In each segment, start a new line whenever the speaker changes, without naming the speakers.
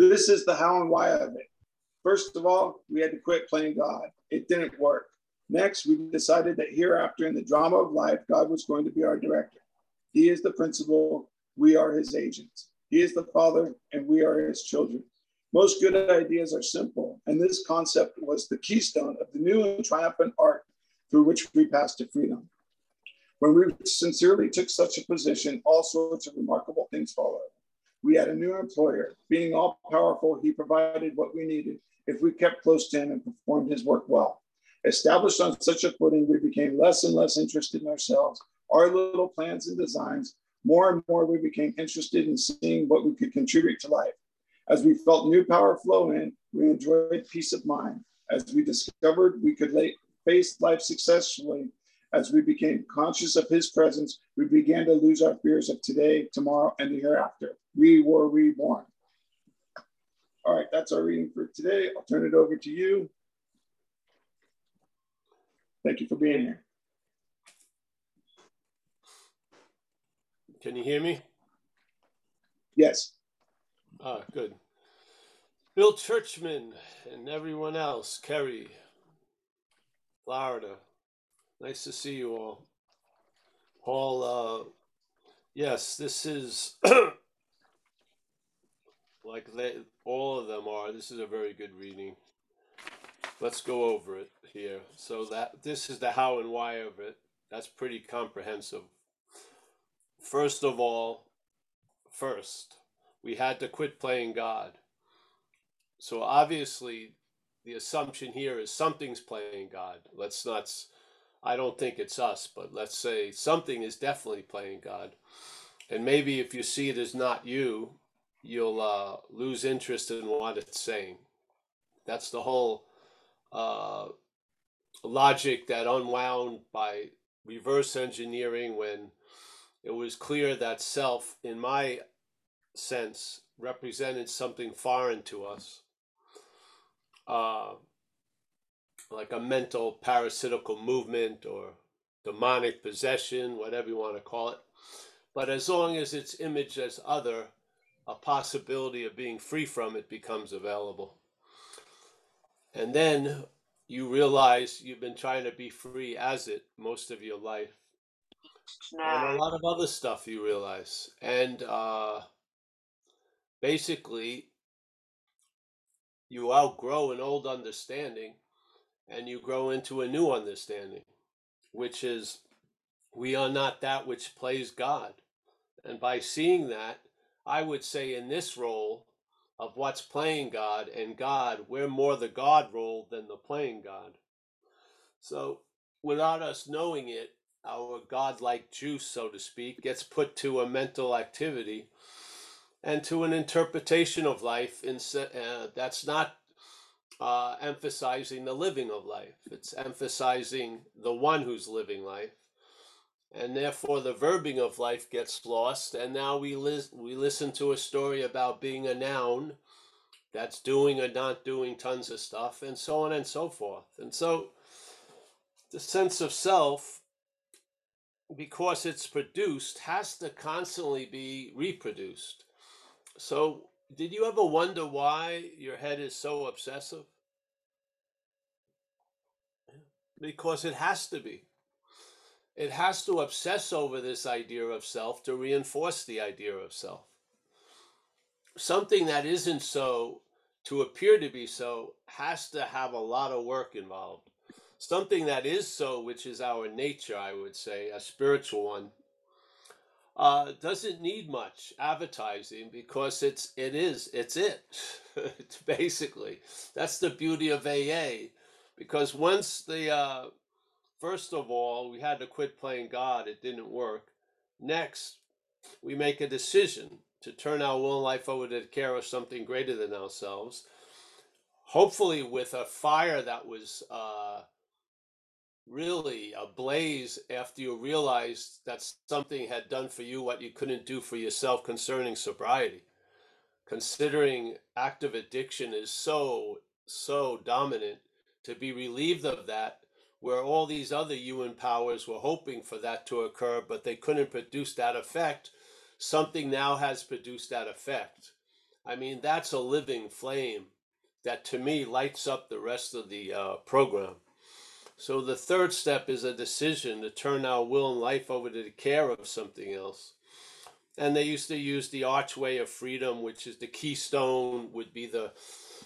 This is the how and why of it. First of all, we had to quit playing God. It didn't work. Next, we decided that hereafter in the drama of life, God was going to be our director. He is the principal, we are his agents. He is the father, and we are his children. Most good ideas are simple, and this concept was the keystone of the new and triumphant arc through which we passed to freedom. When we sincerely took such a position, all sorts of remarkable things followed. We had a new employer. Being all powerful, he provided what we needed if we kept close to him and performed his work well. Established on such a footing, we became less and less interested in ourselves, our little plans and designs. More and more, we became interested in seeing what we could contribute to life. As we felt new power flow in, we enjoyed peace of mind. As we discovered we could lay, face life successfully, as we became conscious of his presence, we began to lose our fears of today, tomorrow, and the hereafter. We were reborn. All right, that's our reading for today. I'll turn it over to you. Thank you for being here.
Can you hear me?
Yes.
Ah, good. Bill Churchman and everyone else, Kerry, Florida. Nice to see you all. Paul, uh, yes, this is like they, all of them are. This is a very good reading. Let's go over it here. So that this is the how and why of it. That's pretty comprehensive. First of all, first, we had to quit playing God. So obviously, the assumption here is something's playing God. Let's not, I don't think it's us, but let's say something is definitely playing God. And maybe if you see it as not you, you'll uh, lose interest in what it's saying. That's the whole uh, logic that unwound by reverse engineering when it was clear that self, in my sense, represented something foreign to us, uh, like a mental parasitical movement or demonic possession, whatever you want to call it. But as long as it's imaged as other, a possibility of being free from it becomes available. And then you realize you've been trying to be free as it most of your life. And a lot of other stuff you realize. And uh, basically, you outgrow an old understanding and you grow into a new understanding, which is we are not that which plays God. And by seeing that, I would say in this role of what's playing God and God, we're more the God role than the playing God. So without us knowing it, our God-like juice, so to speak, gets put to a mental activity and to an interpretation of life in, uh, that's not uh, emphasizing the living of life. It's emphasizing the one who's living life. And therefore, the verbing of life gets lost. And now we, lis- we listen to a story about being a noun that's doing or not doing tons of stuff, and so on and so forth. And so, the sense of self, because it's produced, has to constantly be reproduced. So, did you ever wonder why your head is so obsessive? Because it has to be. It has to obsess over this idea of self to reinforce the idea of self. Something that isn't so, to appear to be so, has to have a lot of work involved. Something that is so, which is our nature, I would say, a spiritual one, uh, doesn't need much advertising because it's it is it's it. it's basically that's the beauty of AA, because once the uh, First of all, we had to quit playing God. It didn't work. Next, we make a decision to turn our will and life over to the care of something greater than ourselves. Hopefully, with a fire that was uh, really ablaze after you realized that something had done for you what you couldn't do for yourself concerning sobriety. Considering active addiction is so, so dominant, to be relieved of that where all these other human powers were hoping for that to occur, but they couldn't produce that effect. Something now has produced that effect. I mean, that's a living flame that to me lights up the rest of the uh, program. So the third step is a decision to turn our will and life over to the care of something else. And they used to use the archway of freedom, which is the keystone, would be the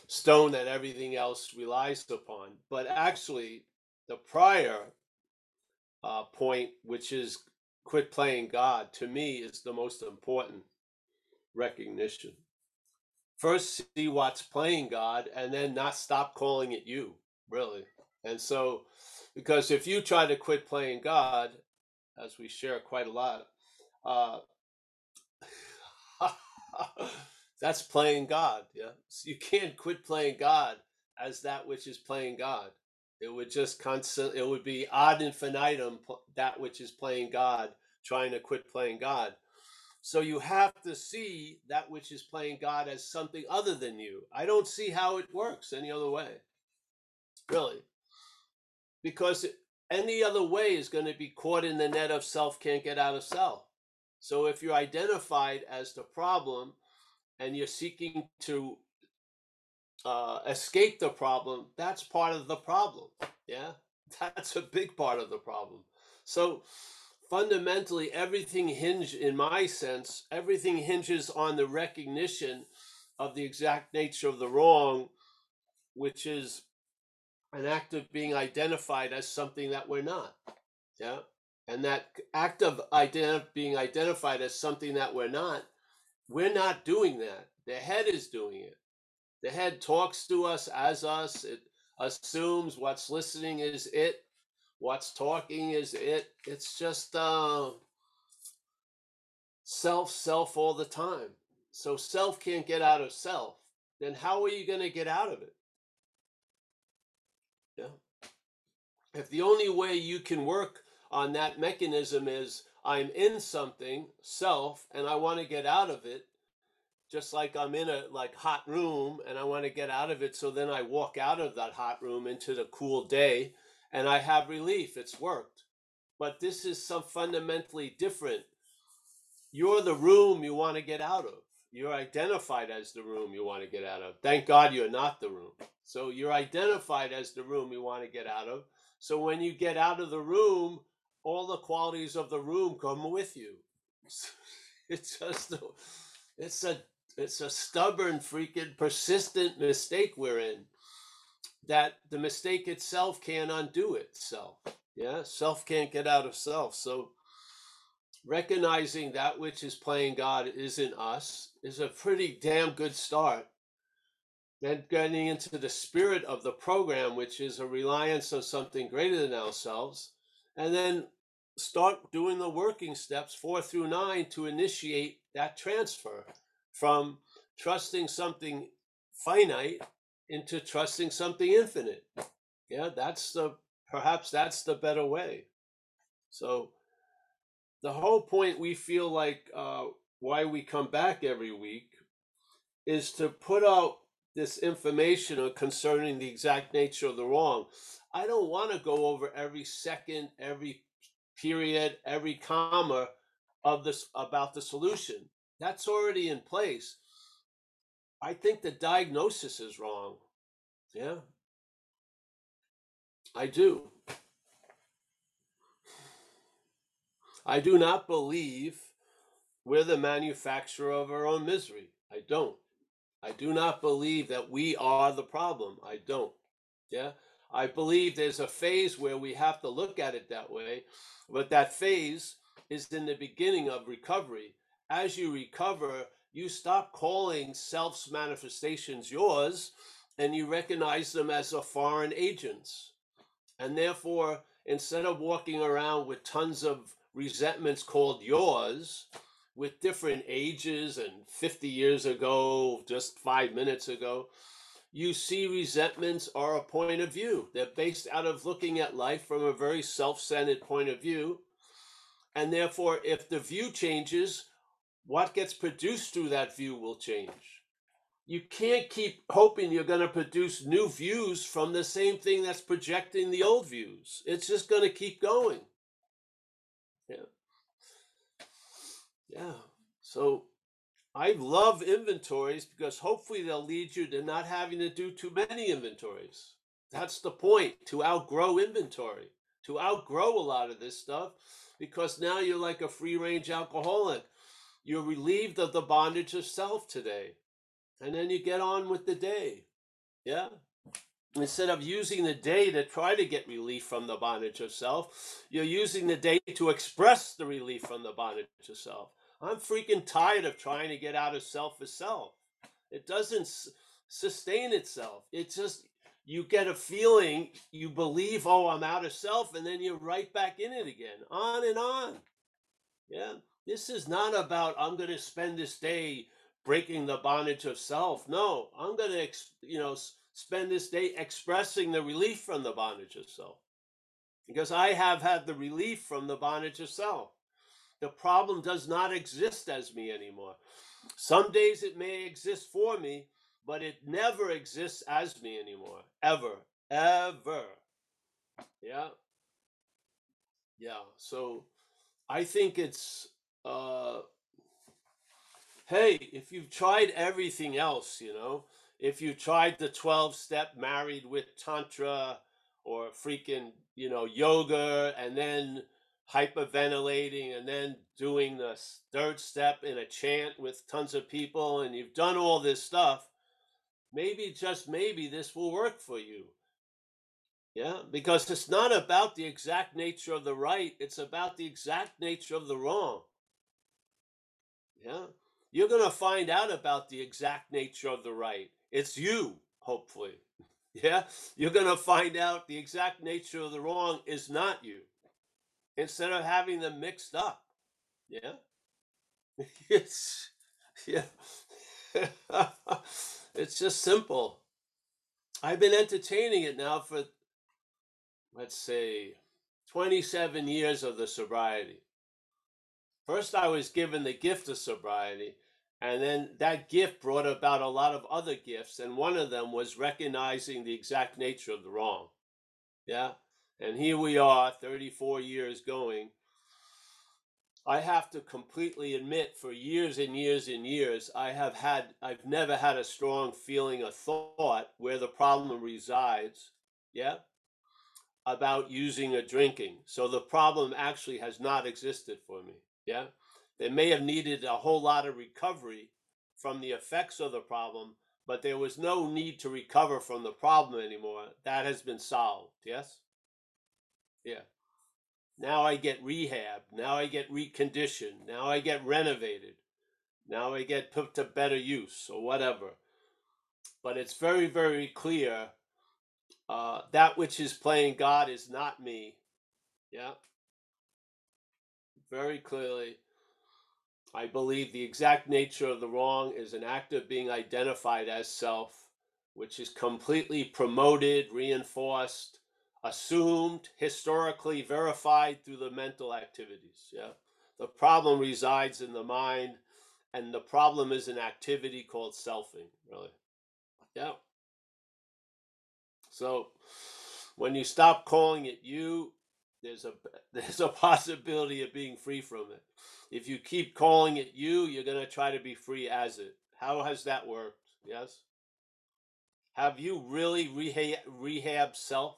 stone that everything else relies upon. But actually, the prior uh, point, which is quit playing God, to me is the most important recognition. First, see what's playing God, and then not stop calling it you, really. And so, because if you try to quit playing God, as we share quite a lot, uh, that's playing God. Yeah, so you can't quit playing God as that which is playing God. It would just constant. It would be ad infinitum that which is playing God, trying to quit playing God. So you have to see that which is playing God as something other than you. I don't see how it works any other way, really, because any other way is going to be caught in the net of self can't get out of self. So if you're identified as the problem and you're seeking to uh, escape the problem, that's part of the problem. Yeah, that's a big part of the problem. So fundamentally, everything hinge, in my sense, everything hinges on the recognition of the exact nature of the wrong, which is an act of being identified as something that we're not. Yeah, and that act of being identified as something that we're not, we're not doing that. The head is doing it the head talks to us as us. It assumes what's listening is it. What's talking is it. It's just uh, self, self all the time. So self can't get out of self. Then how are you going to get out of it? Yeah. If the only way you can work on that mechanism is I'm in something, self, and I want to get out of it, just like I'm in a like hot room and I want to get out of it. So then I walk out of that hot room into the cool day and I have relief. It's worked. But this is some fundamentally different. You're the room you want to get out of. You're identified as the room you want to get out of. Thank God you're not the room. So you're identified as the room you want to get out of. So when you get out of the room, all the qualities of the room come with you. It's just it's a it's a stubborn, freaking, persistent mistake we're in. That the mistake itself can't undo itself. Yeah, self can't get out of self. So recognizing that which is playing God isn't us is a pretty damn good start. Then getting into the spirit of the program, which is a reliance on something greater than ourselves, and then start doing the working steps four through nine to initiate that transfer from trusting something finite into trusting something infinite. Yeah, that's the perhaps that's the better way. So the whole point we feel like uh, why we come back every week is to put out this information concerning the exact nature of the wrong. I don't want to go over every second, every period, every comma of this about the solution. That's already in place. I think the diagnosis is wrong. Yeah, I do. I do not believe we're the manufacturer of our own misery. I don't. I do not believe that we are the problem. I don't. Yeah. I believe there's a phase where we have to look at it that way, but that phase is in the beginning of recovery. As you recover, you stop calling self's manifestations yours and you recognize them as a foreign agents. And therefore, instead of walking around with tons of resentments called yours, with different ages and 50 years ago, just five minutes ago, you see resentments are a point of view. They're based out of looking at life from a very self centered point of view. And therefore, if the view changes, what gets produced through that view will change. You can't keep hoping you're going to produce new views from the same thing that's projecting the old views. It's just going to keep going. Yeah. Yeah. So I love inventories because hopefully they'll lead you to not having to do too many inventories. That's the point to outgrow inventory, to outgrow a lot of this stuff because now you're like a free range alcoholic. You're relieved of the bondage of self today. And then you get on with the day. Yeah. Instead of using the day to try to get relief from the bondage of self, you're using the day to express the relief from the bondage of self. I'm freaking tired of trying to get out of self as self. It doesn't sustain itself. It's just you get a feeling, you believe, oh, I'm out of self, and then you're right back in it again, on and on. Yeah. This is not about I'm going to spend this day breaking the bondage of self. No, I'm going to, you know, spend this day expressing the relief from the bondage of self because I have had the relief from the bondage of self. The problem does not exist as me anymore. Some days it may exist for me, but it never exists as me anymore. Ever. Ever. Yeah. Yeah. So I think it's uh hey, if you've tried everything else, you know, if you tried the 12 step married with tantra or freaking, you know, yoga and then hyperventilating and then doing the third step in a chant with tons of people and you've done all this stuff, maybe just maybe this will work for you. Yeah, because it's not about the exact nature of the right, it's about the exact nature of the wrong. Yeah. You're going to find out about the exact nature of the right. It's you, hopefully. Yeah. You're going to find out the exact nature of the wrong is not you instead of having them mixed up. Yeah. It's, yeah. it's just simple. I've been entertaining it now for, let's say, 27 years of the sobriety. First, I was given the gift of sobriety, and then that gift brought about a lot of other gifts, and one of them was recognizing the exact nature of the wrong. Yeah. And here we are, 34 years going. I have to completely admit, for years and years and years, I have had, I've never had a strong feeling or thought where the problem resides. Yeah. About using or drinking. So the problem actually has not existed for me. Yeah. They may have needed a whole lot of recovery from the effects of the problem, but there was no need to recover from the problem anymore. That has been solved. Yes? Yeah. Now I get rehab. Now I get reconditioned. Now I get renovated. Now I get put to better use or whatever. But it's very, very clear uh, that which is playing God is not me. Yeah. Very clearly. I believe the exact nature of the wrong is an act of being identified as self, which is completely promoted, reinforced, assumed, historically verified through the mental activities. Yeah. The problem resides in the mind, and the problem is an activity called selfing, really. Yeah. So when you stop calling it you, there's a there's a possibility of being free from it. If you keep calling it you, you're going to try to be free as it. How has that worked? Yes? Have you really rehab, rehab self?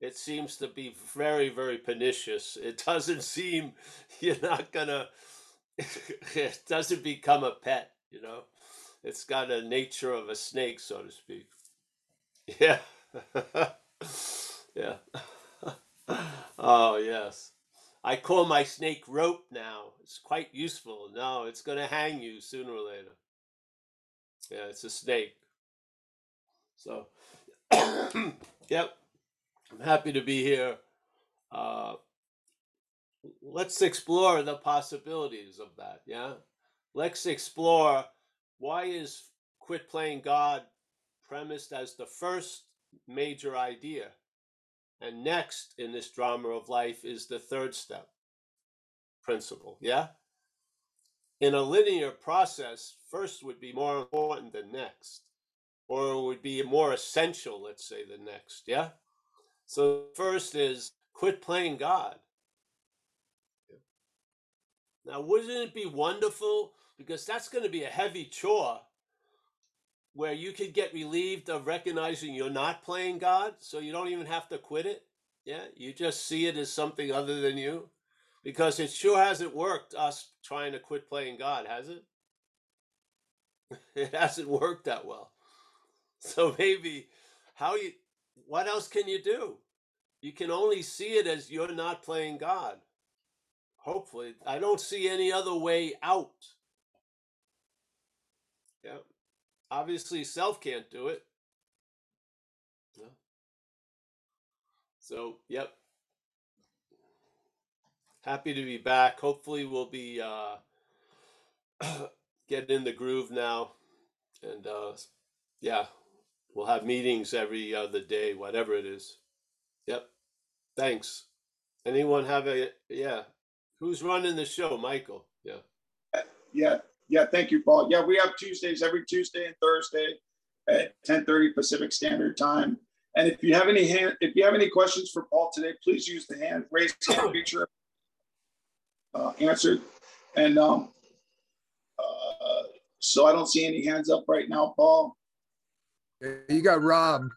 It seems to be very, very pernicious. It doesn't seem you're not going to, it doesn't become a pet, you know? It's got a nature of a snake, so to speak. Yeah. yeah. oh, yes. I call my snake rope now. It's quite useful. No, it's going to hang you sooner or later. Yeah, it's a snake. So, yep, I'm happy to be here. Uh, let's explore the possibilities of that. Yeah, let's explore why is quit playing God premised as the first major idea, and next in this drama of life is the third step principle. Yeah, in a linear process, first would be more important than next, or would be more essential, let's say, than next. Yeah, so first is quit playing God. Now, wouldn't it be wonderful because that's going to be a heavy chore where you could get relieved of recognizing you're not playing God, so you don't even have to quit it. Yeah, you just see it as something other than you, because it sure hasn't worked. Us trying to quit playing God, has it? It hasn't worked that well. So maybe how you what else can you do? You can only see it as you're not playing God. Hopefully, I don't see any other way out. Yeah. Obviously, self can't do it. So, yep. Happy to be back. Hopefully, we'll be uh, getting in the groove now. And uh, yeah, we'll have meetings every other day, whatever it is. Yep. Thanks. Anyone have a, yeah. Who's running the show? Michael. Yeah.
Yeah, yeah. Thank you, Paul. Yeah, we have Tuesdays every Tuesday and Thursday at 10:30 Pacific Standard Time. And if you have any hand, if you have any questions for Paul today, please use the hand raise hand feature. Uh, answered. And um, uh, so I don't see any hands up right now, Paul.
You got Rob.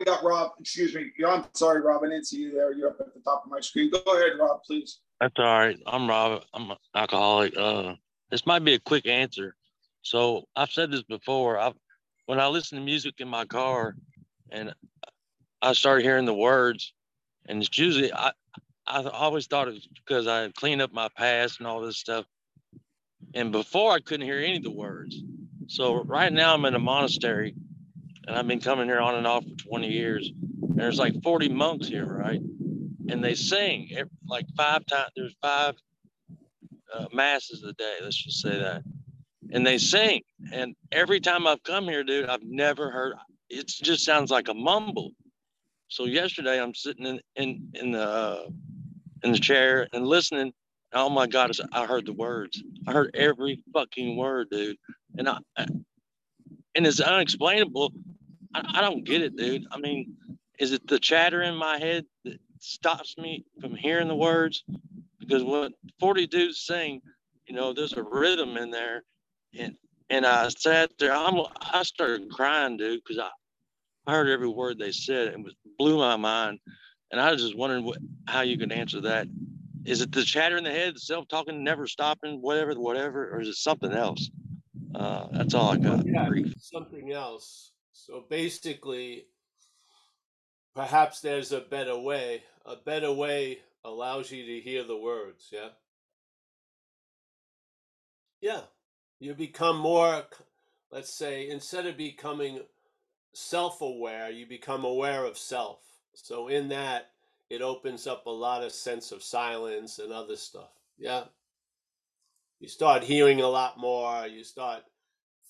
We got Rob. Excuse me. I'm sorry, Rob. I didn't see you there. You're up at the top of my screen. Go ahead, Rob, please.
That's all right. I'm Rob. I'm an alcoholic. Uh, this might be a quick answer. So I've said this before. I when I listen to music in my car, and I start hearing the words, and it's usually I I always thought it was because I cleaned up my past and all this stuff. And before I couldn't hear any of the words. So right now I'm in a monastery, and I've been coming here on and off for 20 years. And there's like 40 monks here, right? And they sing like five times. There's five uh, masses a day. Let's just say that. And they sing. And every time I've come here, dude, I've never heard. It just sounds like a mumble. So yesterday I'm sitting in in in the uh, in the chair and listening. Oh my God, I heard the words. I heard every fucking word, dude. And I and it's unexplainable. I, I don't get it, dude. I mean, is it the chatter in my head that stops me from hearing the words? Because what 40 dudes sing, you know, there's a rhythm in there. And and I sat there, I'm I started crying, dude, because I, I heard every word they said and it blew my mind. And I was just wondering what how you can answer that. Is it the chatter in the head, the self-talking, never stopping, whatever, whatever, or is it something else? Uh, that's all I got.
Yeah, something else. So basically, perhaps there's a better way. A better way allows you to hear the words. Yeah. Yeah. You become more, let's say, instead of becoming self aware, you become aware of self. So in that, it opens up a lot of sense of silence and other stuff. Yeah. You start hearing a lot more. You start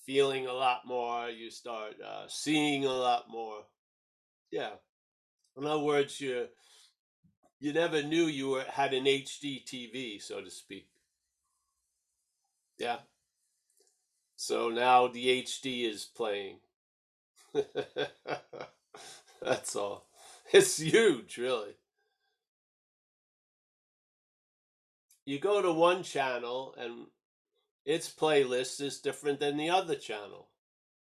feeling a lot more. You start uh, seeing a lot more. Yeah. In other words, you you never knew you were, had an HD TV, so to speak. Yeah. So now the HD is playing. That's all. It's huge, really. You go to one channel and its playlist is different than the other channel.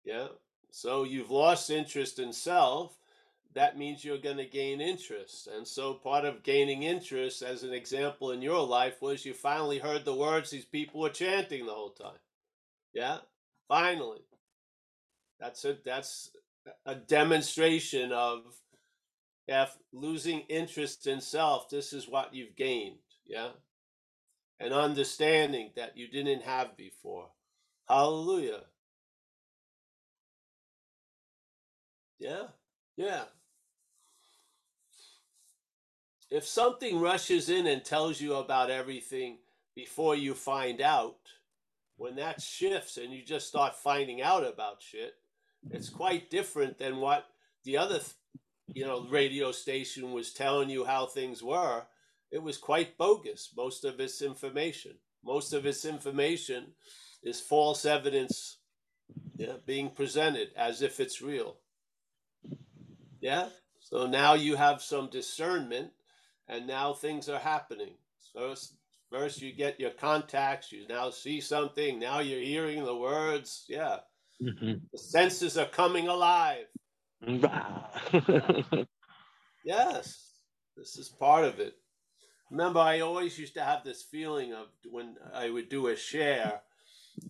Yeah. So you've lost interest in self. That means you're going to gain interest. And so part of gaining interest, as an example in your life, was you finally heard the words these people were chanting the whole time. Yeah. Finally. That's a that's a demonstration of if losing interest in self, this is what you've gained. Yeah. An understanding that you didn't have before. Hallelujah. Yeah. Yeah. If something rushes in and tells you about everything before you find out, when that shifts and you just start finding out about shit, it's quite different than what the other, you know, radio station was telling you how things were. It was quite bogus, most of its information. Most of its information is false evidence yeah, being presented as if it's real. Yeah. So now you have some discernment, and now things are happening. So First, you get your contacts. You now see something. Now you're hearing the words. Yeah,
Mhm.
the senses are coming alive. Yes, this is part of it. Remember, I always used to have this feeling of when I would do a share,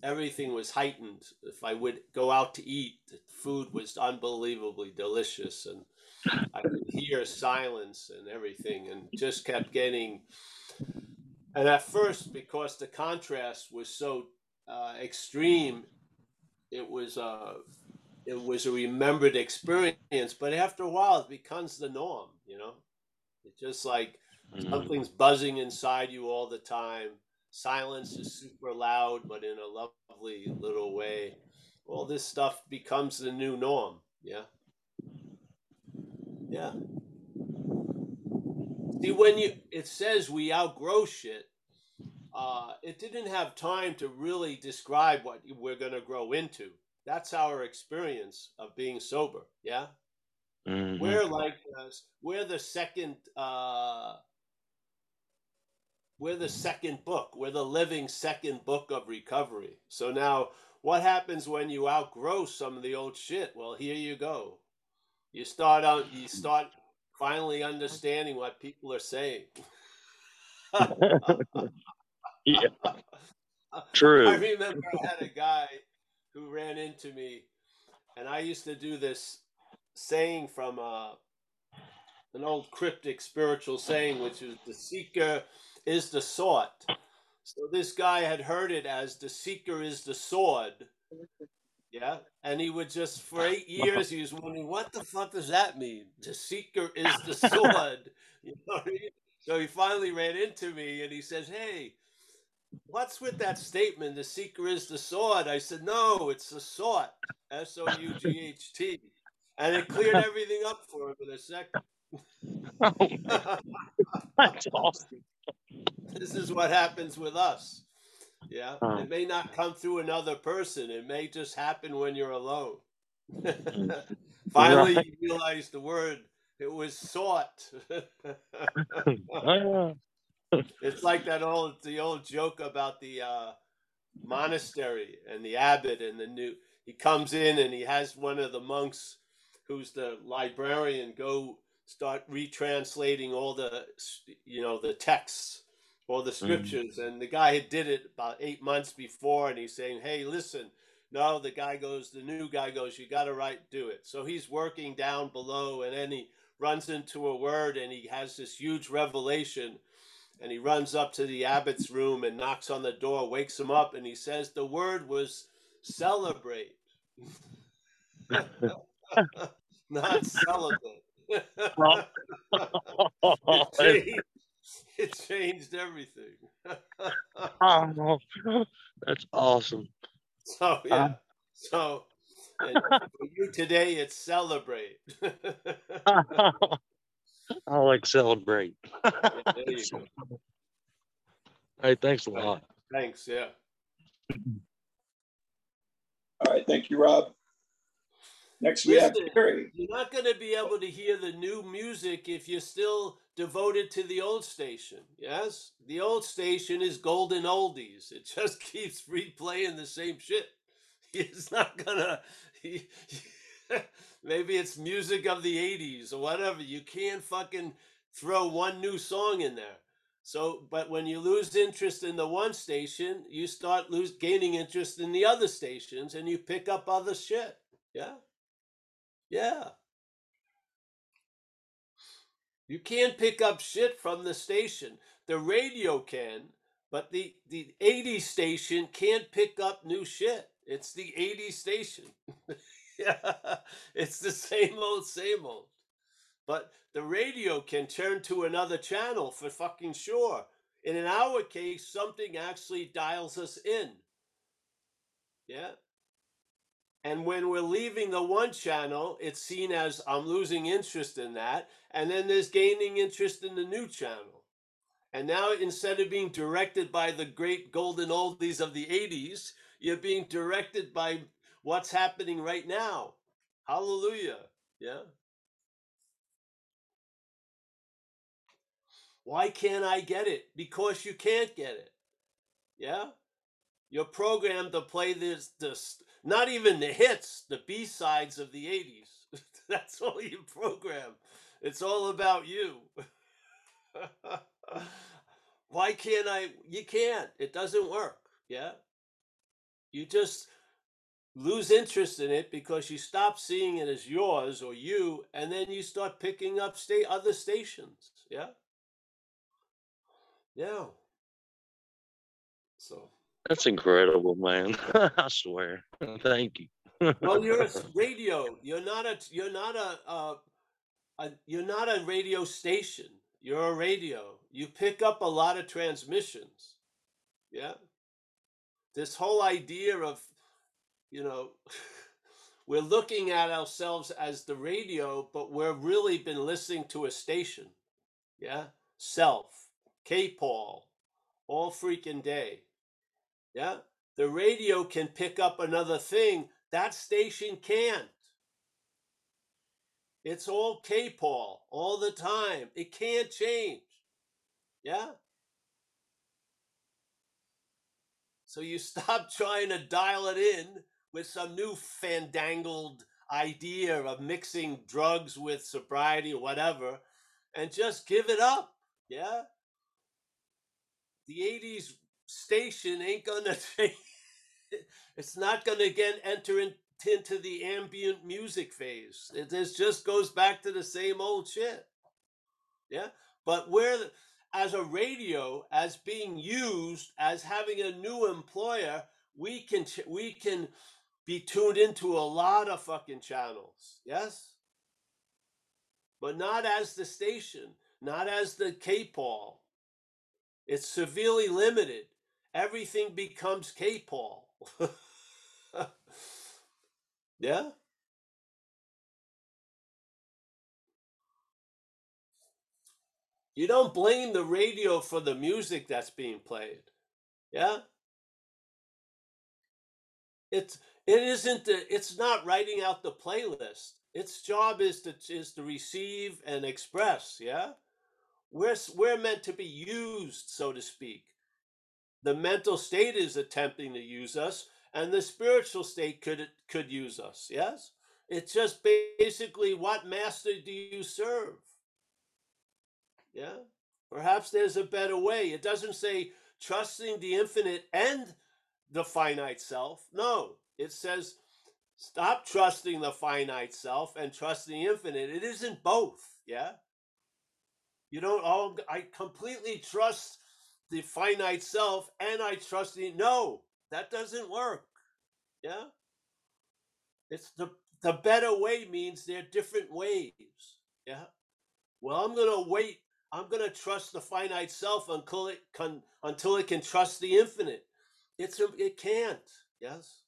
everything was heightened. If I would go out to eat, the food was unbelievably delicious, and I could hear silence and everything, and just kept getting. And at first, because the contrast was so uh, extreme, it was uh, it was a remembered experience. But after a while, it becomes the norm. You know, it's just like
Mhm.
something's buzzing inside you all the time. Silence is super loud, but in a lovely little way. All this stuff becomes the new norm. Yeah. Yeah. See, when you it says we outgrow shit, uh, it didn't have time to really describe what we're gonna grow into. That's our experience of being sober. Yeah.
Mhm.
We're like uh, we're the second uh, we're the second book. We're the living second book of recovery. So now, what happens when you outgrow some of the old shit? Well, here you go. You start out. You start finally understanding what people are saying.
yeah,
I
true.
remember I had a guy who ran into me, and I used to do this saying from uh, an old cryptic spiritual saying, which is the seeker is the sought. So this guy had heard it as the seeker is the sword. Yeah. And he would just, for ah, eight years, he was wondering, what the fuck does that mean? The seeker is the sword. You know what I mean? So he finally ran into me and he says, hey, what's with that statement? The seeker is the sword. I said, no, it's the sought. S O U G H T. And it cleared everything up for him in a second.
Oh, That's awesome.
this is what happens with us. Yeah.
Huh.
It may not come through another person. It may just happen when you're alone. Finally,
Right.
you realize the word, it was sought. It's like that old, the old joke about the uh, monastery and the abbot and the new, he comes in and he has one of the monks who's the librarian go start retranslating all the, you know, the texts or the mm. scriptures. And the guy had did it about eight months before, and he's saying, "Hey, listen." No, the guy goes. The new guy goes. You got to write, do it. So he's working down below, and then he runs into a word, and he has this huge revelation. And he runs up to the abbot's room and knocks on the door, wakes him up, and he says the word was celebrate, not celebrate. changed, it changed everything.
oh, that's awesome.
So yeah. Uh, so for you today, it's celebrate.
I like celebrate.
there you go.
Hey, thanks a lot.
Thanks. Yeah.
All right, thank you, Rob. Next, we have Terry.
You're not going to be able to hear the new music if you're still devoted to the old station. Yes? The old station is golden oldies. It just keeps replaying the same shit. It's not going to. Maybe it's music of the 80s or whatever. You can't fucking throw one new song in there. So, but when you lose interest in the one station, you start lose gaining interest in the other stations and you pick up other shit. Yeah? Yeah. You can't pick up shit from the station. The radio can, but the the 80 station can't pick up new shit. It's the 80 station. yeah. It's the same old same old. But the radio can turn to another channel for fucking sure. And in our case, something actually dials us in. Yeah. And when we're leaving the one channel, it's seen as I'm losing interest in that. And then there's gaining interest in the new channel. And now instead of being directed by the great golden oldies of the 80s, you're being directed by what's happening right now. Hallelujah. Yeah. Why can't I get it? Because you can't get it. Yeah? You're programmed to play this, this not even the hits, the B sides of the 80s. That's all you program. It's all about you. Why can't I? You can't. It doesn't work. Yeah? You just lose interest in it because you stop seeing it as yours or you, and then you start picking up state other stations. Yeah? Yeah. So.
That's incredible, man. I swear. Thank you.
Well, you're a radio. You're not a. You're not a. Uh, a. You're not a radio station. You're a radio. You pick up a lot of transmissions. Yeah. This whole idea of, you know, we're looking at ourselves as the radio, but we're really been listening to a station. Yeah. Self. K. Paul. All freaking day. Yeah. The radio can pick up another thing. That station can't. It's all K Paul all the time. It can't change. Yeah. So you stop trying to dial it in with some new fandangled idea of mixing drugs with sobriety or whatever and just give it up. Yeah. The 80s station ain't gonna it's not gonna again enter in, into the ambient music phase. It just goes back to the same old shit. Yeah. But where as a radio, as being used, as having a new employer, we can we can be tuned into a lot of fucking channels. Yes? But not as the station, not as the K-Paul. It's severely limited. Everything becomes K-Paul. yeah? You don't blame the radio for the music that's being played. Yeah? It's it isn't the, it's not writing out the playlist. Its job is to is to receive and express, yeah? We're we're meant to be used, so to speak. The mental state is attempting to use us and the spiritual state could could use us, yes? It's just basically what master do you serve? Yeah. Perhaps there's a better way. It doesn't say trusting the infinite and the finite self. No, it says stop trusting the finite self and trust the infinite. It isn't both. Yeah. You don't all, I completely trust the finite self and I trust the, no, that doesn't work. Yeah. It's the, the better way means they're different ways. Yeah. Well, I'm to wait. I'm to trust the finite self until it can until it can trust the infinite. It's it can't. Yes.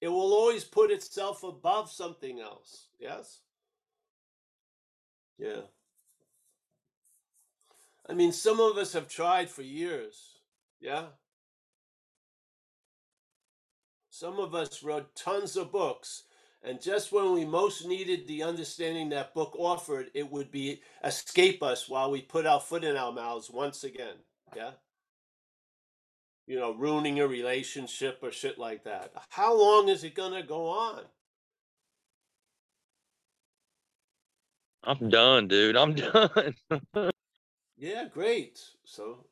It will always put itself above something else. Yes. Yeah. I mean, some of us have tried for years. Yeah. Some of us wrote tons of books, and just when we most needed the understanding that book offered, it would be escape us while we put our foot in our mouths once again. Yeah. You know, ruining a relationship or shit like that. How long is it going to go on?
I'm done, dude. I'm done.
Yeah, great. So,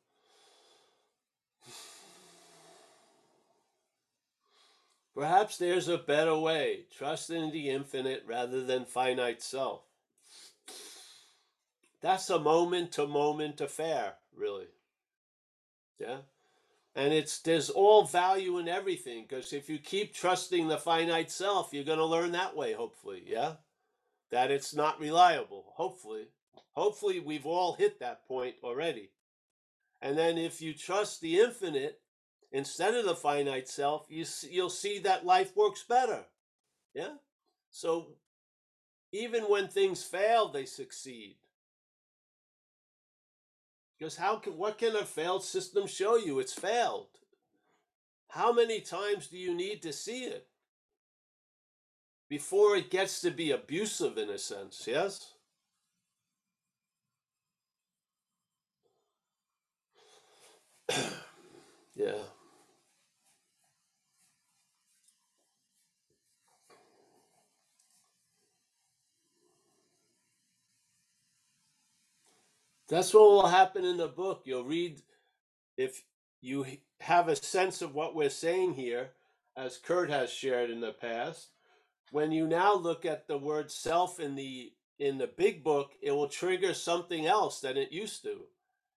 perhaps there's a better way. Trust in the infinite rather than finite self. That's a moment to moment affair, really. Yeah. And it's there's all value in everything because if you keep trusting the finite self, you're going to learn that way, hopefully. Yeah. That it's not reliable, hopefully. Hopefully, we've all hit that point already. And then if you trust the infinite instead of the finite self, you you'll see that life works better. Yeah? So even when things fail, they succeed. Because how can what can a failed system show you? It's failed. How many times do you need to see it before it gets to be abusive in a sense? Yes? yeah. That's what will happen in the book. You'll read, if you have a sense of what we're saying here, as Kurt has shared in the past, when you now look at the word self in the in the big book, it will trigger something else than it used to.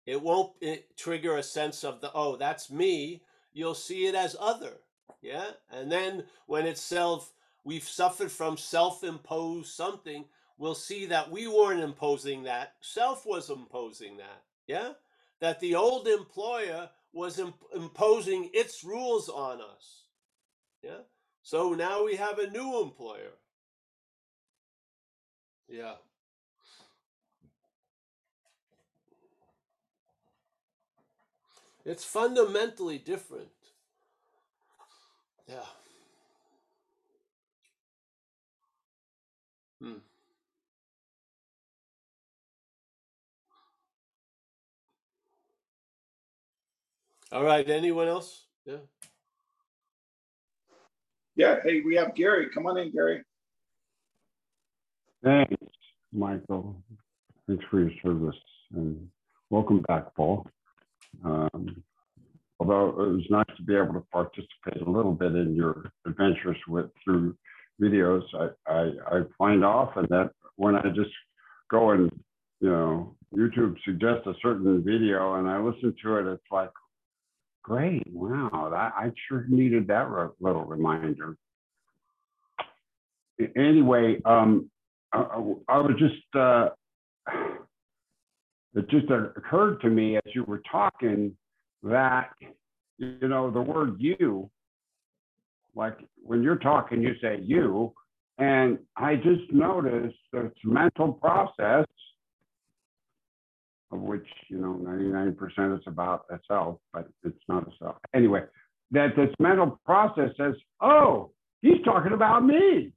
It won't trigger a sense of the oh, that's me. You'll see it as other. Yeah? And then when it's self, we've suffered from self-imposed something, we'll see that we weren't imposing that. Self was imposing that. Yeah? That the old employer was imp- imposing its rules on us. Yeah? So now we have a new employer. Yeah. It's fundamentally different. Yeah. Hmm. All right. Anyone else? Yeah.
Yeah. Hey, we have Gary. Come on in, Gary.
Thanks, Michael. Thanks for your service and welcome back, Paul. Um, although it was nice to be able to participate a little bit in your adventures with through videos, I, I, I find often that when I just go and you know YouTube suggests a certain video and I listen to it, it's like, great, wow, I sure needed that re- little reminder. Anyway, um, I, I I was just, uh, it just occurred to me as you were talking that, you know, the word you, like when you're talking, you say you, and I just noticed that it's mental process of which, you know, 99% is about a self, but it's not a self. Anyway, that this mental process says, oh, he's talking about me.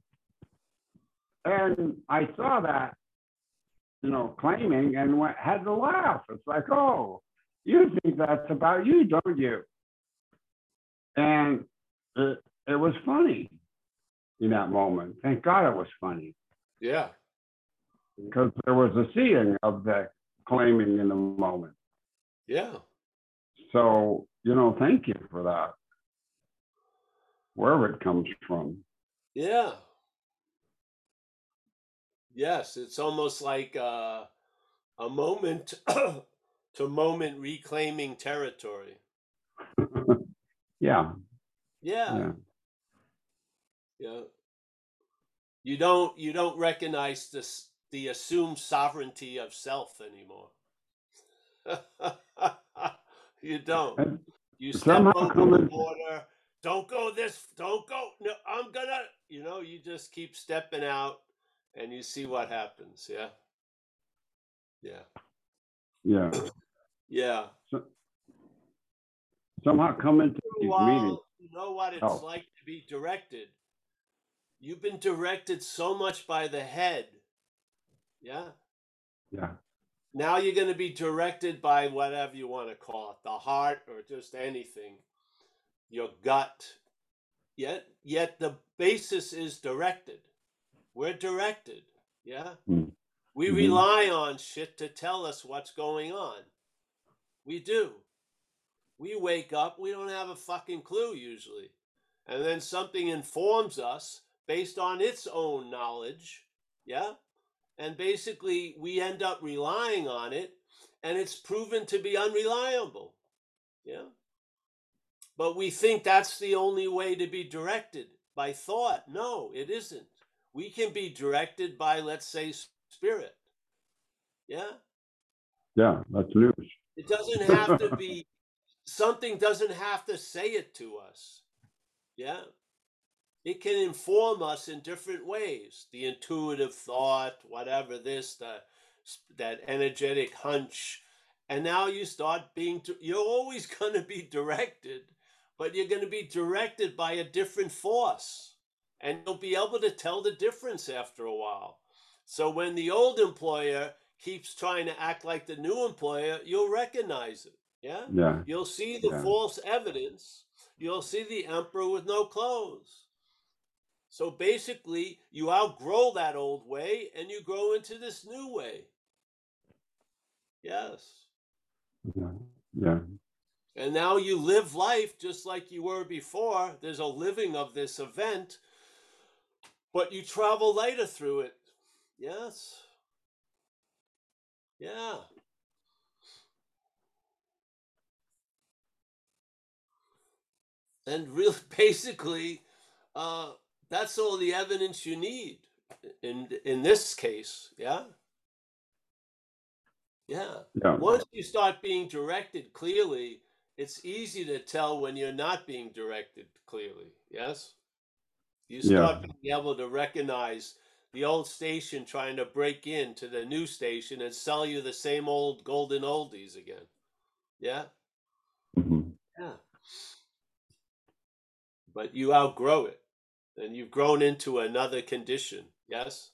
And I saw that, you know, claiming and went, had to laugh. It's like, oh, you think that's about you, don't you? And it, it was funny in that moment. Thank God it was funny
Yeah.
because there was a seeing of the claiming in the moment.
Yeah.
So, you know, thank you for that, wherever it comes from.
Yeah. Yes. It's almost like uh, a moment to moment reclaiming territory.
yeah,
Yeah.
yeah,
Yeah. You don't you don't recognize this the assumed sovereignty of self anymore. you don't. You step over the border. Don't go this. Don't go. No, I'm gonna. You know, you just keep stepping out, and you see what happens. Yeah, yeah,
yeah,
yeah.
so, somehow come into these meetings.
you know what it's
Oh,
like to be directed. You've been directed so much by the head. Yeah.
yeah,
Now you're going to be directed by whatever you want to call it, the heart or just anything, your gut. Yet, yet the basis is directed. We're directed. Yeah.
mm,
We
mhm,
rely on shit to tell us what's going on. We do. We wake up, we don't have a fucking clue usually. And then something informs us based on its own knowledge. Yeah. And basically, we end up relying on it, and it's proven to be unreliable. Yeah. But we think that's the only way to be directed by thought. No, it isn't. We can be directed by, let's say, spirit. Yeah.
yeah, that's news.
It doesn't have to be, something doesn't have to say it to us. Yeah. It can inform us in different ways. The intuitive thought, whatever this, the that energetic hunch, and now you start being. You're always going to be directed, but you're going to be directed by a different force, and you'll be able to tell the difference after a while. So when the old employer keeps trying to act like the new employer, you'll recognize it. Yeah?
Yeah.
You'll see the
Yeah.
false evidence. You'll see the emperor with no clothes. So basically, you outgrow that old way and you grow into this new way. Yes.
Yeah. Yeah.
And now you live life just like you were before. There's a living of this event, but you travel later through it. Yes. Yeah. And really, basically, uh, that's all the evidence you need in in this case. Yeah. Yeah.
Yeah.
Once you start being directed clearly, it's easy to tell when you're not being directed clearly. Yes? You
Yeah.
start being able to recognize the old station trying to break into the new station and sell you the same old golden oldies again. Yeah?
Mhm.
Yeah. But you outgrow it and you've grown into another condition. Yes?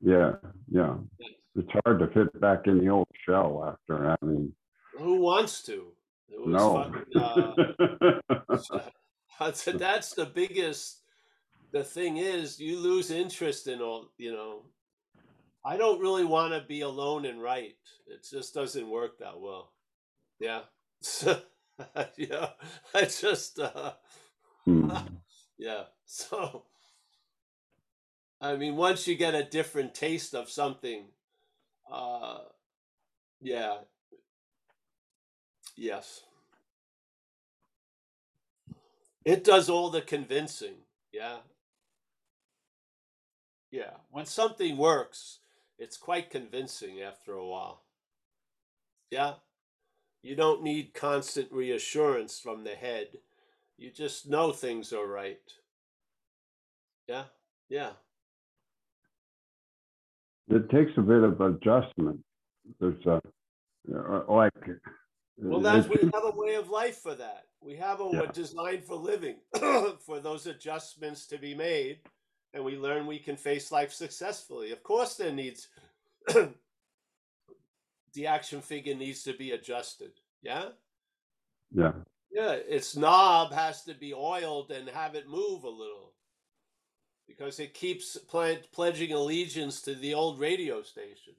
Yeah. Yeah. It's hard to fit back in the old shell after having
Who wants to?
No.
fucking, uh, That's that's the biggest. The thing is, you lose interest in all. You know, I don't really want to be alone and write. It just doesn't work that well. Yeah. So, yeah. I just. Uh,
Hmm.
yeah. So. I mean, once you get a different taste of something, uh, yeah. Yes. It does all the convincing. Yeah. Yeah. When something works, it's quite convincing after a while. Yeah. You don't need constant reassurance from the head. You just know things are right. Yeah. Yeah.
It takes a bit of adjustment. There's a uh, like
Well, that's we have a way of life for that. We have a
Yeah.
we're designed for living, for those adjustments to be made, and we learn we can face life successfully. Of course, there needs the action figure needs to be adjusted. Yeah,
yeah.
yeah. Its knob has to be oiled and have it move a little because it keeps ple- pledging allegiance to the old radio station.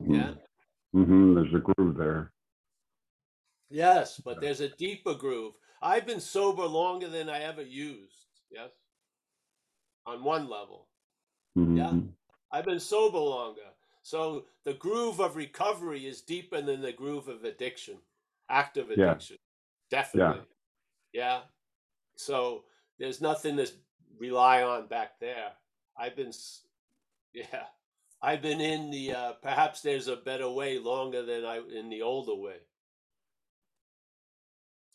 Yeah.
Mm-hmm. There's a groove there.
Yes, but there's a deeper groove. I've been sober longer than I ever used. Yes. On one level. Yeah.
Mhm.
I've been sober longer. So the groove of recovery is deeper than the groove of addiction, active
Yeah.
addiction. Definitely. Yeah. yeah. So there's nothing to rely on back there. I've been, yeah, I've been in the, uh, perhaps there's a better way longer than I, in the older way.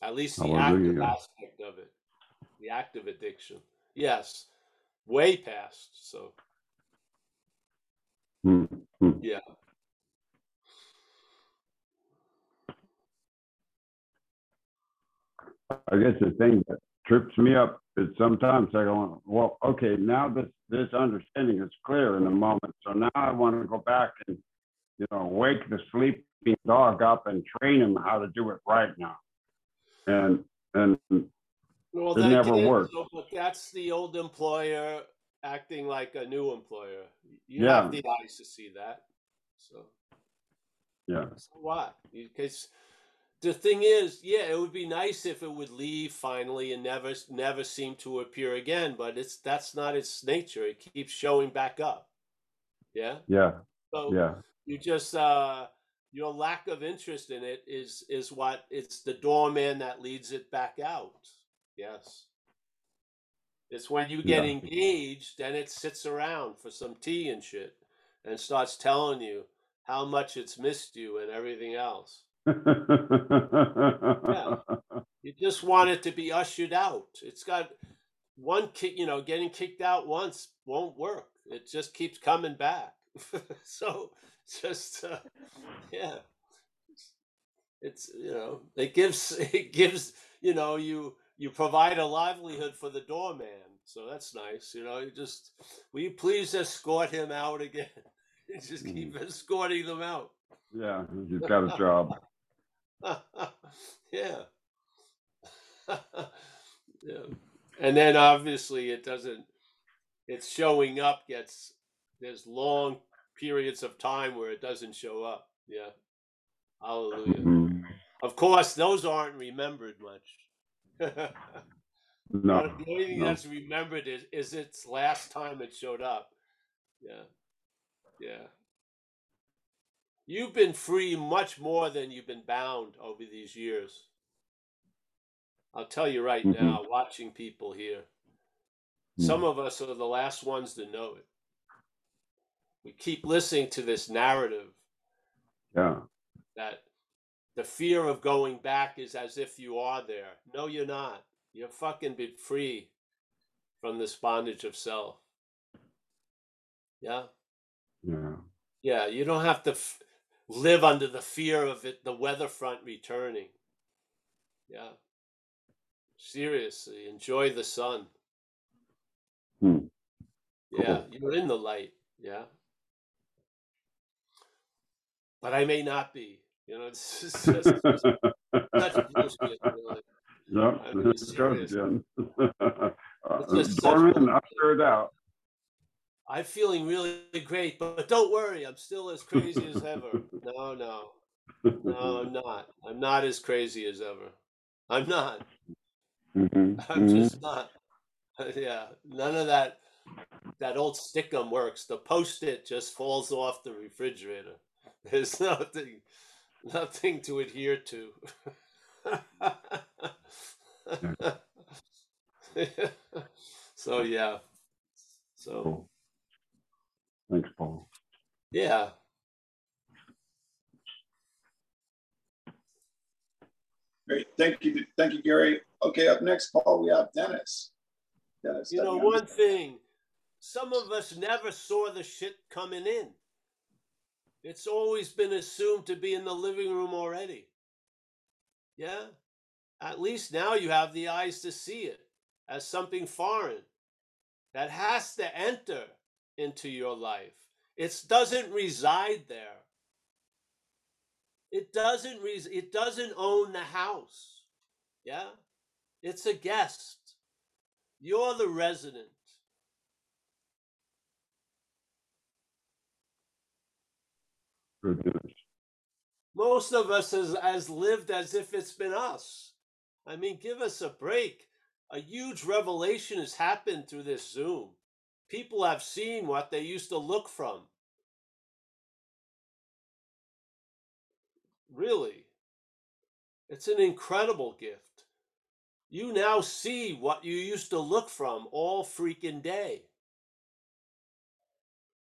At least the active aspect of it, the active addiction. Yes. Way past. So,
Hmm. Hmm.
yeah.
I guess the thing that trips me up is sometimes I go, well, okay, now this this understanding is clear in the moment. So now I want to go back and you know wake the sleeping dog up and train him how to do it right now. And and
Well,
It
that
never
can-
worked.
so- but that's the old employer acting like a new employer. You
Yeah.
have the eyes to see that. So,
yeah,
so what? Because the thing is, yeah, it would be nice if it would leave finally and never never seem to appear again. But it's that's not its nature. It keeps showing back up. Yeah.
yeah,
So
yeah,
you just uh your lack of interest in it is is what it's the doorman that leads it back out yes. It's when you get
Yeah.
engaged and it sits around for some tea and shit and starts telling you how much it's missed you and everything else. Yeah. you just want it to be ushered out. It's got one kick you know getting kicked out once won't work. It just keeps coming back. So just uh, yeah. It's you know it gives it gives you know you you provide a livelihood for the doorman so that's nice you know you just will you please escort him out again just keep escorting them out
yeah. He's got a job.
yeah. yeah. And then obviously it doesn't it's showing up gets there's long periods of time where it doesn't show up. Yeah. Hallelujah.
Mhm.
Of course, those aren't remembered much.
No,
the only thing
no.
that's remembered is, is its last time it showed up. Yeah. Yeah. You've been free much more than you've been bound over these years. I'll tell you right
Mhm.
now, watching people here,
Mm.
some of us are the last ones to know it. We keep listening to this narrative
Yeah.
that the fear of going back is as if you are there. No, you're not. You're fucking been free from this bondage of self. Yeah?
Yeah.
Yeah, you don't have to f- live under the fear of it, the weather front returning. Yeah. Seriously, enjoy the sun.
Hmm.
Yeah, you're in the light. Yeah. But I may not be. You know, it's just, just, just bullshit. Really.
Yep,
I mean,
there it goes
serious.
again. Uh,
It's just
Dorman,
bullshit.
I figured it out.
I'm feeling really great, but don't worry, I'm still as crazy as ever. No, no, no, I'm not. I'm not as crazy as ever. I'm not.
Mhm,
I'm
mhm.
just not. Yeah, none of that. That old stickum works. The post-it just falls off the refrigerator. There's nothing, nothing to adhere to. so yeah. So
Cool. Thanks, Paul.
yeah.
Great. Thank you. Thank you, Gary. Okay, up next, Paul, we have Dennis. Dennis.
You know, one thing, some of us never saw the shit coming in. It's always been assumed to be in the living room already. Yeah? At least now you have the eyes to see it as something foreign that has to enter into your life. It doesn't reside there. It doesn't res- it doesn't own the house. Yeah? It's a guest. You're the resident. Most of us has, has lived as if it's been us. I mean, give us a break. A huge revelation has happened through this Zoom. People have seen what they used to look from. Really. It's an incredible gift. You now see what you used to look from all freaking day.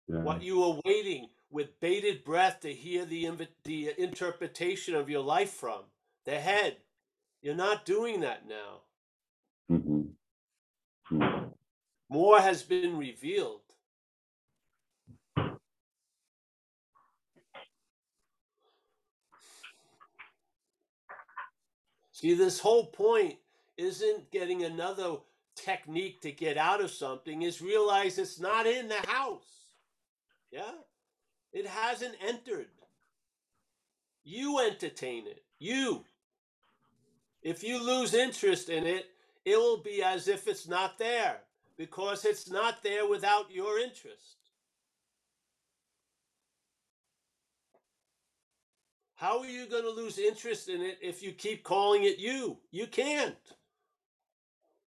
Yeah.
what you were waiting with bated breath to hear the invi- the interpretation of your life from the head. You're not doing that now.
Mhm. Mhm.
more has been revealed. See this whole point isn't getting another technique to get out of something is realize it's not in the house. Yeah it hasn't entered. You entertain it. You. If you lose interest in it it will be as if it's not there because it's not there without your interest. How are you going to lose interest in it if you keep calling it you? You can't.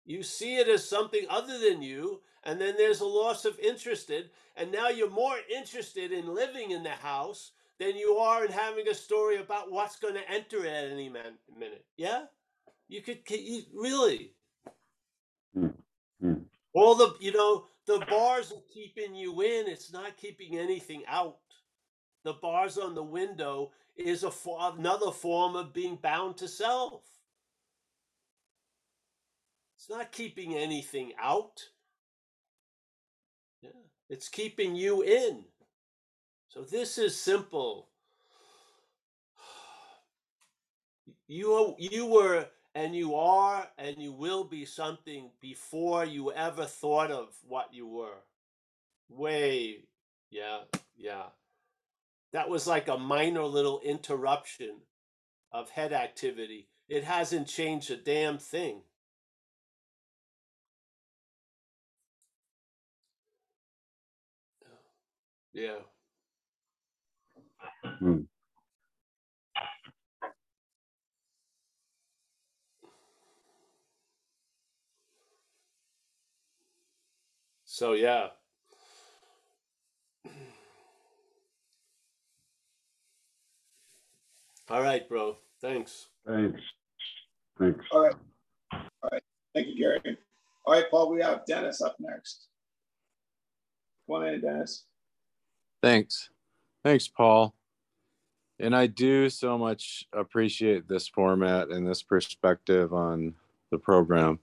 You see it as something other than you and then there's a loss of interest in and now you're more interested in living in the house than you are in having a story about what's going to enter at any man, minute. Yeah? You could you, really?
Hmm. Hmm.
all the you know the bars are keeping you in it's not keeping anything out. The bars on the window is a fo- another form of being bound to self. It's not keeping anything out it's keeping you in so this is simple you you were and you are and you will be something before you ever thought of what you were way yeah yeah that was like a minor little interruption of head activity. It hasn't changed a damn thing. Yeah.
Hmm.
So yeah. All right, bro. Thanks.
Thanks. Thanks.
All right. All right. Thank you, Gary. All right, Paul, we have Dennis up next. Come on in, Dennis.
Thanks. Thanks, Paul. And I do so much appreciate this format and this perspective on the program.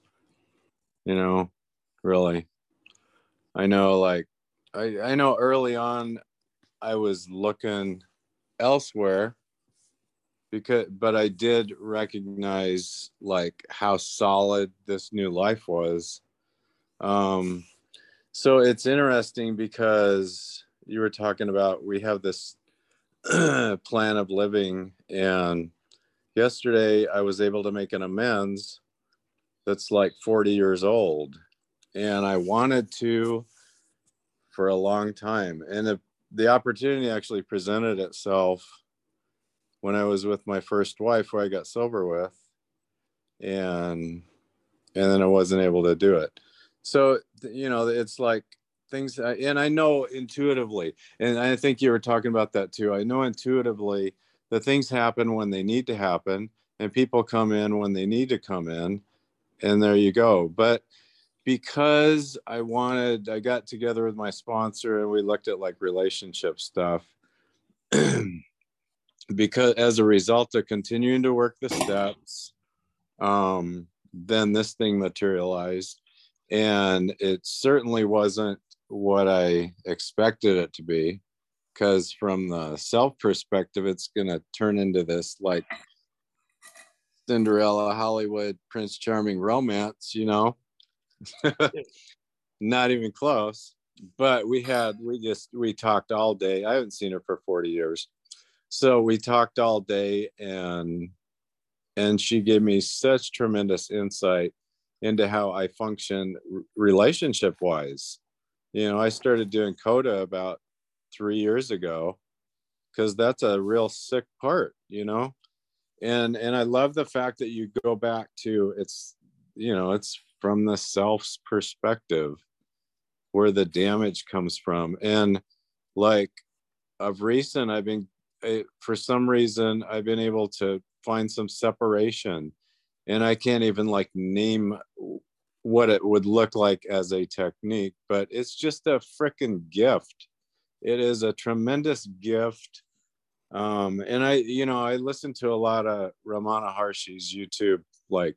You know, really. I know like I I know early on I was looking elsewhere because but I did recognize like how solid this new life was. Um so it's interesting because you were talking about we have this plan of living and yesterday i was able to make an amends that's like 40 years old and i wanted to for a long time. And the, the opportunity actually presented itself when i was with my first wife who i got sober with and and then i wasn't able to do it. So you know it's like things and i know intuitively and i think you were talking about that too i know intuitively that things happen when they need to happen and people come in when they need to come in and there you go but because i wanted i got together with my sponsor and we looked at like relationship stuff because as a result of continuing to work the steps um then this thing materialized and it certainly wasn't what I expected it to be. Because from the self perspective, it's going to turn into this like Cinderella, Hollywood, Prince Charming romance, you know? Not even close. But we had, we just, we talked all day. I haven't seen her for 40 years. So we talked all day and, and she gave me such tremendous insight into how I function relationship wise you know i started doing coda about three years ago because that's a real sick part you know? And and i love the fact that you go back to it's you know it's from the self's perspective where the damage comes from. And like of recent i've been for some reason i've been able to find some separation and i can't even like name what it would look like as a technique, but it's just a freaking gift. It is a tremendous gift. Um, and I, you know, I listen to a lot of Ramana Maharshi's YouTube like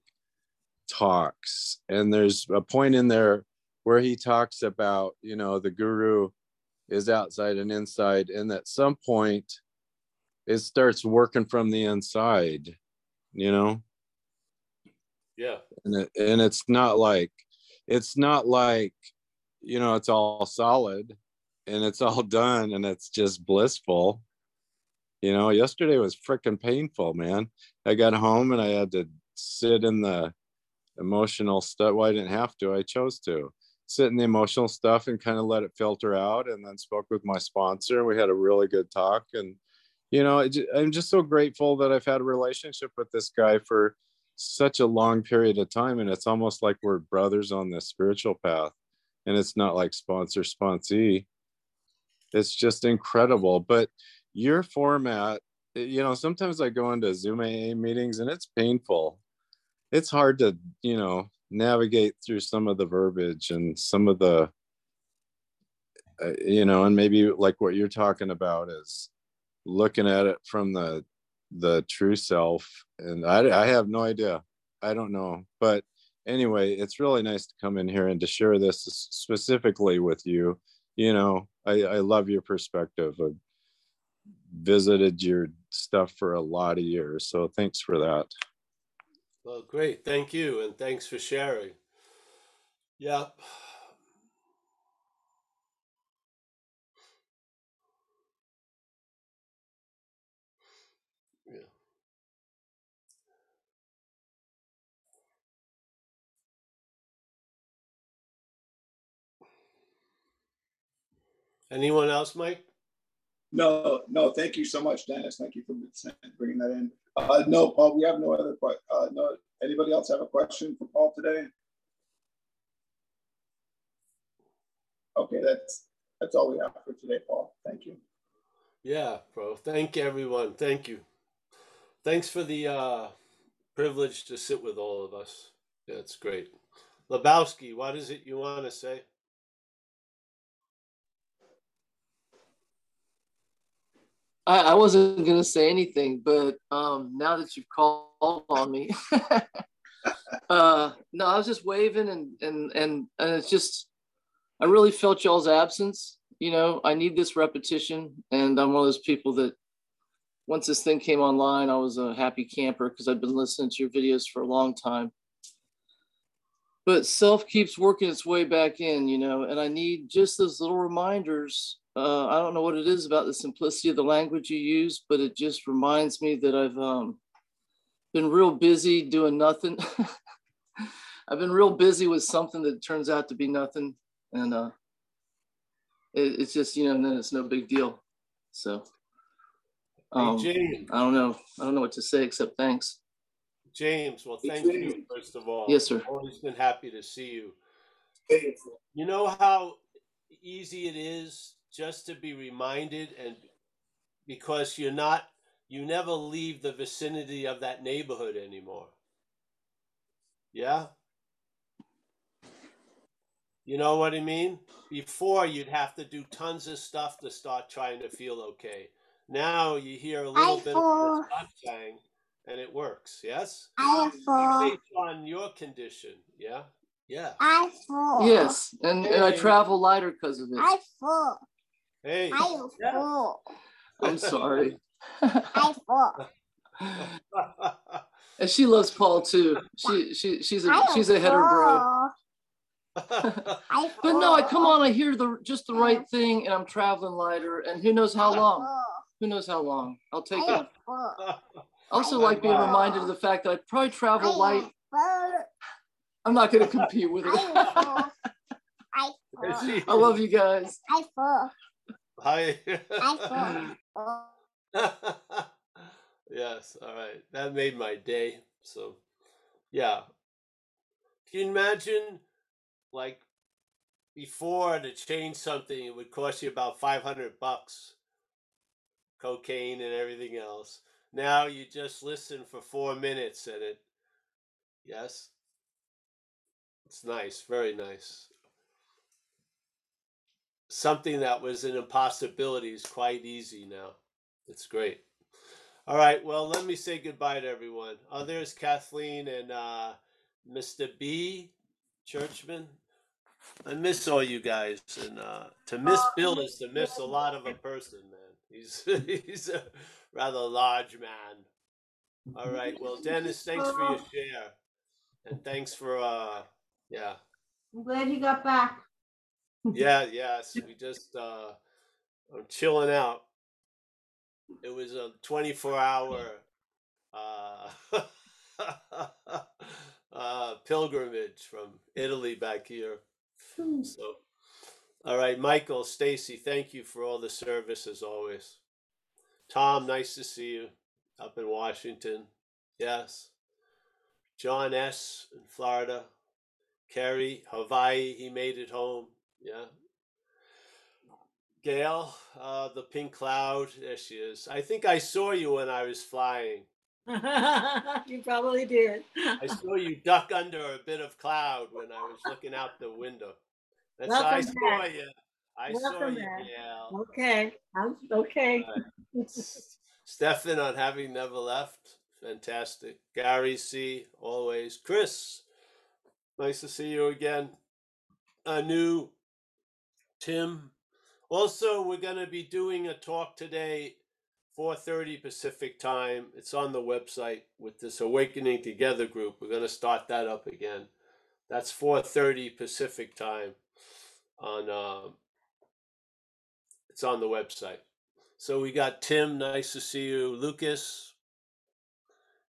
talks, and there's a point in there where he talks about, you know, the guru is outside and inside, and at some point it starts working from the inside, you know
yeah.
And it, and it's not like it's not like you know it's all solid and it's all done and it's just blissful. You know, yesterday was freaking painful, man. I got home and I had to sit in the emotional stuff. Well, I didn't have to, I chose to sit in the emotional stuff and kind of let it filter out and then spoke with my sponsor. We had a really good talk. And, you know, I'm just so grateful that I've had a relationship with this guy for such a long period of time and it's almost like we're brothers on the spiritual path and it's not like sponsor sponsee. It's just incredible but your format eh, you know sometimes i go into zoom aa meetings and it's painful. It's hard to you know navigate through some of the verbiage and some of the uh, you know and maybe like what you're talking about is looking at it from the the true self and I, I have no idea. I don't know. But anyway it's really nice to come in here and to share this specifically with you. You know i, I love your perspective. I've visited your stuff for a lot of years so thanks for that.
Well great. Thank you and thanks for sharing. Yeah Anyone else, Mike?
No, no, thank you so much, Dennis. Thank you for bringing that in. Uh, no, Paul, we have no other, uh, no, anybody else have a question for Paul today? Okay, that's, that's all we have for today, Paul. Thank you.
Yeah, bro. Thank everyone. Thank you. Thanks for the uh, privilege to sit with all of us. That's great. Lebowski, what is it you want to say?
I, I wasn't gonna say anything, but um, now that you've called on me, uh, no, I was just waving and and and and it's just I really felt y'all's absence. You know, I need this repetition, and I'm one of those people that once this thing came online, I was a happy camper because I've been listening to your videos for a long time. But self keeps working its way back in, you know, and I need just those little reminders uh, I don't know what it is about the simplicity of the language you use, but it just reminds me that I've um, been real busy doing nothing. I've been real busy with something that turns out to be nothing, and uh, it, it's just you know, and then it's no big deal. So um,
hey,
I don't know. I don't know what to say except thanks.
James, well, thank you first of all.
Yes, sir.
I've always been happy to see you. You know how easy it is just to be reminded and because you're not you never leave the vicinity of that neighborhood anymore. Yeah? You know what i mean? Before you'd have to do tons of stuff to start trying to feel okay. Now you hear a little bit of what i'm saying and it works yes I Paul based on your condition yeah yeah
I Paul.
Yes, and, and I travel lighter because of it.
I Paul.
hey
I
yeah.
Paul.
I'm sorry.
I Paul.
And she loves Paul too. She she she's a
I
she's a header bro.
Paul.
But no, I come on, I hear the just the right thing and I'm traveling lighter and who knows how long. Who knows how long. I'll take it.
Fall.
I also
I
like being
Paul.
reminded of the fact that I probably travel light.
Paul.
I'm not gonna compete with
I
it.
Paul. I Paul.
I love you guys.
I Paul.
Hi.
I Paul.
yes, all right. That made my day. So, yeah. Can you imagine, like, before to change something, it would cost you about 500 bucks, cocaine and everything else. Now you just listen for four minutes and it, yes, it's nice, very nice. Something that was an impossibility is quite easy now. It's great. All right, well, let me say goodbye to everyone. Oh, there's Kathleen and uh, Mr. B. Churchman. I miss all you guys, and uh, to miss Bill is to miss a lot of a person, man. He's he's a rather large man. All right, well, Dennis, thanks for your share, and thanks for uh, yeah,
I'm glad you got back.
yeah, yes. We just uh, I'm chilling out. It was a 24 hour uh, uh, pilgrimage from Italy back here. So, all right, Michael, Stacy, thank you for all the service as always. Tom, nice to see you up in Washington. Yes. John S. in Florida. Kerry, Hawaii, he made it home. Yeah. Gail, uh, the pink cloud, there she is. I think I saw you when I was flying.
you probably did.
I saw you duck under a bit of cloud when I was looking out the window. That's how I
Welcome
saw
back.
you. I saw
Welcome
you,
back.
Gail.
Okay, I'm okay.
Stefan on having never left. Fantastic. Gary C. Always. Chris. Nice to see you again. Anu. Tim. Also, we're going to be doing a talk today, 4:30 Pacific time. It's on the website with this Awakening Together group. We're going to start that up again. That's 4:30 Pacific time. On um, it's on the website. So we got Tim, nice to see you. Lucas,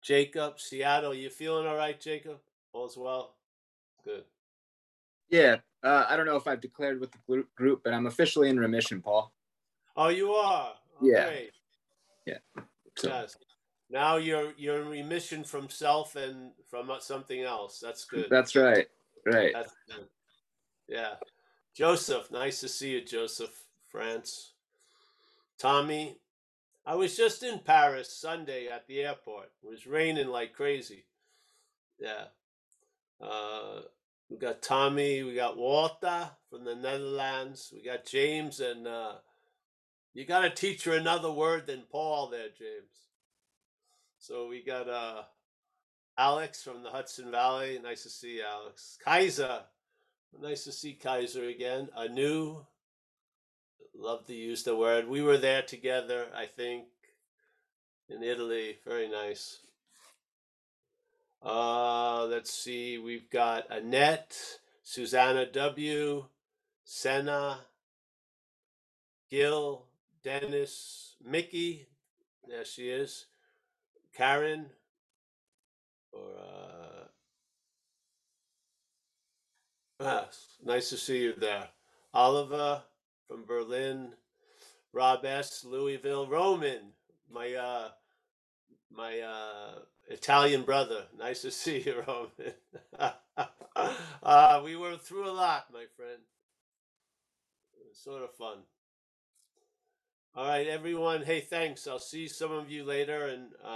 Jacob, Seattle. You feeling all right, Jacob? All's well? Good.
Yeah, uh, I don't know if I've declared with the group, but I'm officially in remission, Paul.
Oh, you are. Oh,
Yeah. Yeah. So
Yes. Now you're you're in remission from self and from something else. That's good.
that's right. Right.
That's good. Yeah. Joseph, nice to see you, Joseph, France. Tommy, I was just in Paris Sunday at the airport. It was raining like crazy. Yeah. Uh, we got Tommy, we got Walter from the Netherlands, we got James, and uh, you got to teach her another word than Paul there, James. So we got uh, Alex from the Hudson Valley. Nice to see you, Alex. Kaiser, nice to see Kaiser again. Anu, love to use the word. We were there together, I think, in Italy. Very nice. Uh, let's see. We've got Annette, Susanna W, Senna, Gil, Dennis, Mickey. There she is. Karen, or uh, ah, nice to see you there. Oliver from Berlin, Rob S, Louisville, Roman, my uh, my uh, Italian brother. Nice to see you, Roman. uh, we were through a lot, my friend. It was sort of fun. All right, everyone. Hey, thanks. I'll see some of you later, and uh,